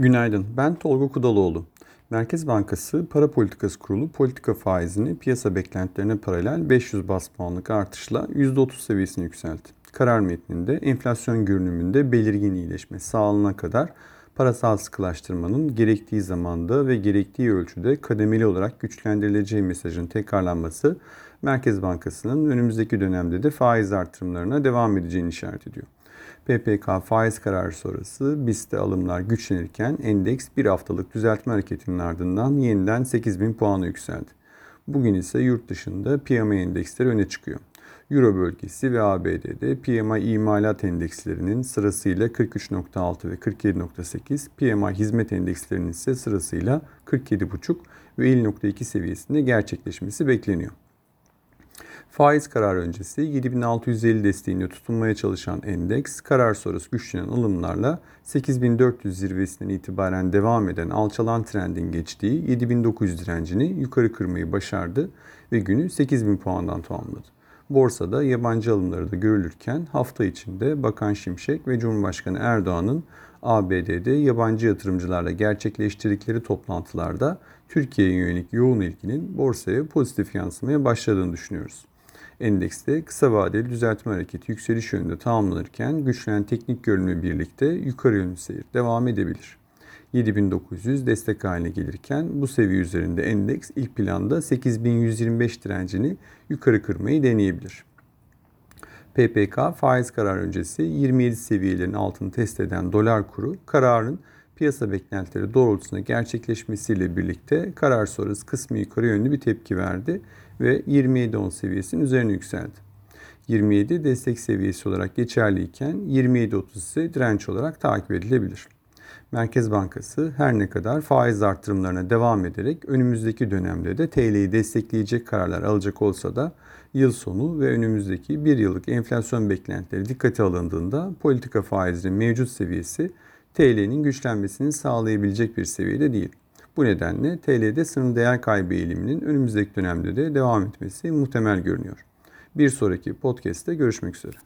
Günaydın, ben Tolga Kudaloğlu. Merkez Bankası Para Politikası Kurulu politika faizini piyasa beklentilerine paralel 500 bas puanlık artışla %30 seviyesine yükseltti. Karar metninde enflasyon görünümünde belirgin iyileşme sağlanana kadar parasal sıkılaştırmanın gerektiği zamanda ve gerektiği ölçüde kademeli olarak güçlendirileceği mesajın tekrarlanması Merkez Bankası'nın önümüzdeki dönemde de faiz artırımlarına devam edeceğini işaret ediyor. PPK faiz kararı sonrası BIST'te alımlar güçlenirken endeks bir haftalık düzeltme hareketinin ardından yeniden 8000 puanı yükseldi. Bugün ise yurt dışında PMI endeksleri öne çıkıyor. Euro bölgesi ve ABD'de PMI imalat endekslerinin sırasıyla 43.6 ve 47.8, PMI hizmet endekslerinin ise sırasıyla 47.5 ve 50.2 seviyesinde gerçekleşmesi bekleniyor. Faiz kararı öncesi 7650 desteğinde tutunmaya çalışan endeks karar sonrası güçlenen alımlarla 8400 zirvesinden itibaren devam eden alçalan trendin geçtiği 7900 direncini yukarı kırmayı başardı ve günü 8000 puandan tamamladı. Borsada yabancı alımları da görülürken hafta içinde Bakan Şimşek ve Cumhurbaşkanı Erdoğan'ın ABD'de yabancı yatırımcılarla gerçekleştirdikleri toplantılarda Türkiye'ye yönelik yoğun ilginin borsaya pozitif yansımaya başladığını düşünüyoruz. Endekste kısa vadeli düzeltme hareketi yükseliş yönünde tamamlanırken güçlenen teknik görünümle birlikte yukarı yönlü seyir devam edebilir. 7900 destek haline gelirken bu seviye üzerinde endeks ilk planda 8125 direncini yukarı kırmayı deneyebilir. PPK faiz karar öncesi 27 seviyelerin altını test eden dolar kuru kararın piyasa beklentileri doğrultusunda gerçekleşmesiyle birlikte karar sonrası kısmı yukarı yönlü bir tepki verdi ve 27.10 seviyesinin üzerine yükseldi. 27 destek seviyesi olarak geçerliyken 27.30 ise direnç olarak takip edilebilir. Merkez Bankası her ne kadar faiz artırımlarına devam ederek önümüzdeki dönemde de TL'yi destekleyecek kararlar alacak olsa da yıl sonu ve önümüzdeki bir yıllık enflasyon beklentileri dikkate alındığında politika faizinin mevcut seviyesi TL'nin güçlenmesini sağlayabilecek bir seviyede değil. Bu nedenle TL'de sınır değer kaybı eğiliminin önümüzdeki dönemde de devam etmesi muhtemel görünüyor. Bir sonraki podcast'te görüşmek üzere.